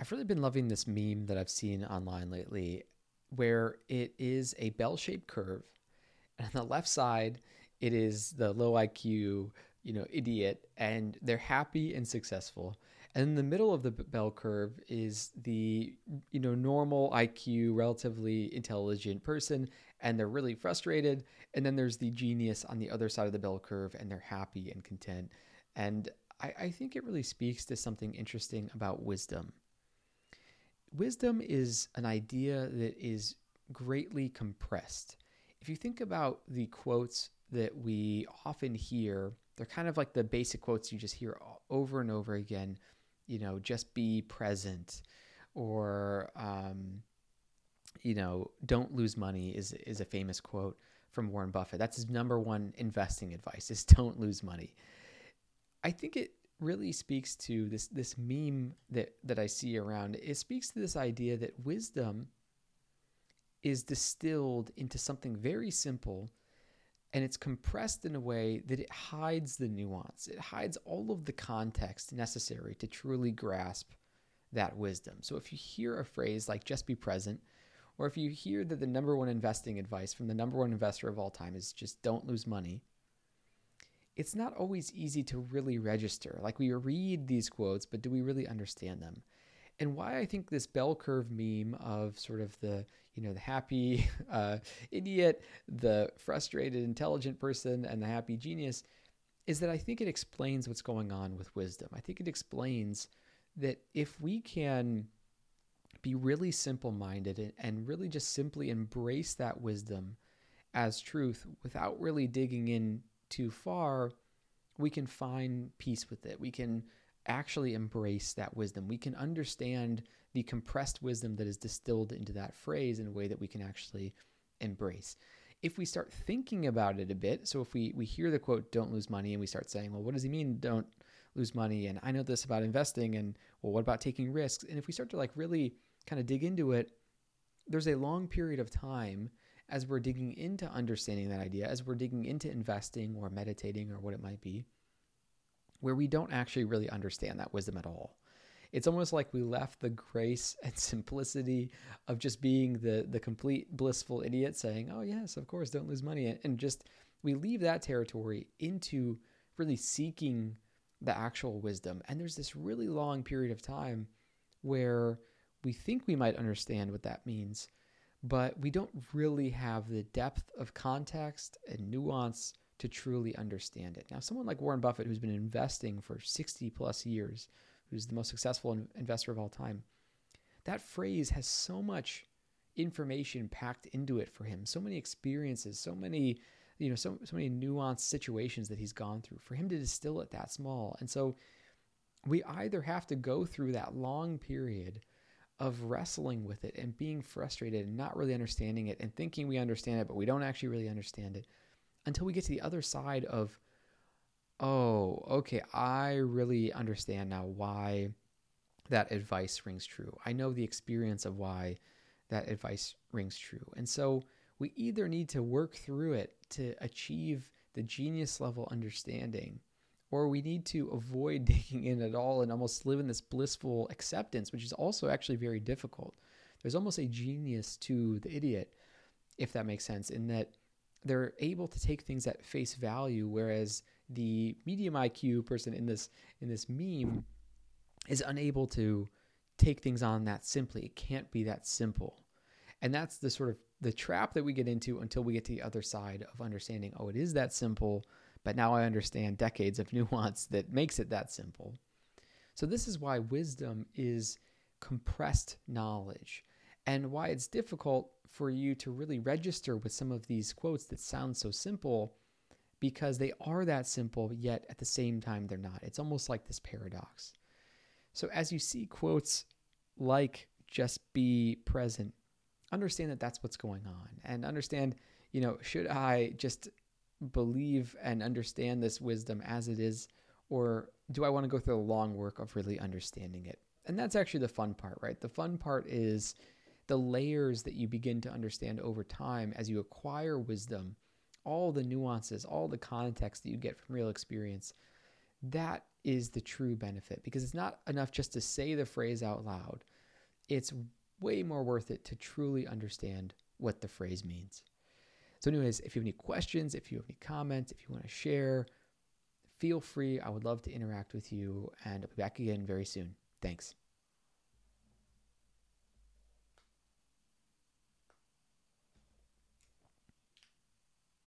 I've really been loving this meme that I've seen online lately where it is a bell shaped curve. And on the left side, it is the low IQ, you know, idiot, and they're happy and successful. And in the middle of the bell curve is the, you know, normal IQ, relatively intelligent person, and they're really frustrated. And then there's the genius on the other side of the bell curve, and they're happy and content. And I, I think it really speaks to something interesting about wisdom. Wisdom is an idea that is greatly compressed. If you think about the quotes that we often hear, they're kind of like the basic quotes you just hear over and over again. You know, just be present, or um, you know, don't lose money is is a famous quote from Warren Buffett. That's his number one investing advice: is don't lose money. I think it really speaks to this this meme that that I see around. It speaks to this idea that wisdom is distilled into something very simple and it's compressed in a way that it hides the nuance. It hides all of the context necessary to truly grasp that wisdom. So if you hear a phrase like just be present, or if you hear that the number one investing advice from the number one investor of all time is just don't lose money, it's not always easy to really register. Like we read these quotes, but do we really understand them? And why I think this bell curve meme of sort of the, you know, the happy uh, idiot, the frustrated intelligent person, and the happy genius is that I think it explains what's going on with wisdom. I think it explains that if we can be really simple minded and really just simply embrace that wisdom as truth without really digging in too far, we can find peace with it. We can actually embrace that wisdom. We can understand the compressed wisdom that is distilled into that phrase in a way that we can actually embrace. If we start thinking about it a bit, so if we, we hear the quote, don't lose money, and we start saying, well, what does he mean, don't lose money? And I know this about investing, and well, what about taking risks? And if we start to like really kind of dig into it, there's a long period of time as we're digging into understanding that idea, as we're digging into investing or meditating or what it might be, where we don't actually really understand that wisdom at all. It's almost like we left the grace and simplicity of just being the the complete blissful idiot saying, "Oh yes, of course, don't lose money," and just we leave that territory into really seeking the actual wisdom. And there's this really long period of time where we think we might understand what that means, but we don't really have the depth of context and nuance to truly understand it. Now, someone like Warren Buffett, who's been investing for 60 plus years, who's the most successful investor of all time, that phrase has so much information packed into it for him, so many experiences, so many, you know, so, so many nuanced situations that he's gone through for him to distill it that small. And so we either have to go through that long period of wrestling with it and being frustrated and not really understanding it and thinking we understand it, but we don't actually really understand it until we get to the other side of, oh, okay, I really understand now why that advice rings true. I know the experience of why that advice rings true. And so we either need to work through it to achieve the genius level understanding or we need to avoid digging in at all and almost live in this blissful acceptance, which is also actually very difficult. There's almost a genius to the idiot, if that makes sense, in that they're able to take things at face value, whereas the medium IQ person in this in this meme is unable to take things on that simply. It can't be that simple. And that's the sort of the trap that we get into until we get to the other side of understanding, oh, it is that simple but now I understand decades of nuance that makes it that simple. So, this is why wisdom is compressed knowledge and why it's difficult for you to really register with some of these quotes that sound so simple because they are that simple, yet at the same time they're not. It's almost like this paradox. So, as you see quotes like just be present, understand that that's what's going on and understand, you know, should I just believe and understand this wisdom as it is, or do I want to go through the long work of really understanding it? And that's actually the fun part, right? The fun part is the layers that you begin to understand over time as you acquire wisdom, all the nuances, all the context that you get from real experience. That is the true benefit because it's not enough just to say the phrase out loud. it's way more worth it to truly understand what the phrase means. So, anyways, if you have any questions, if you have any comments, if you want to share, feel free. I would love to interact with you, and I'll be back again very soon. Thanks.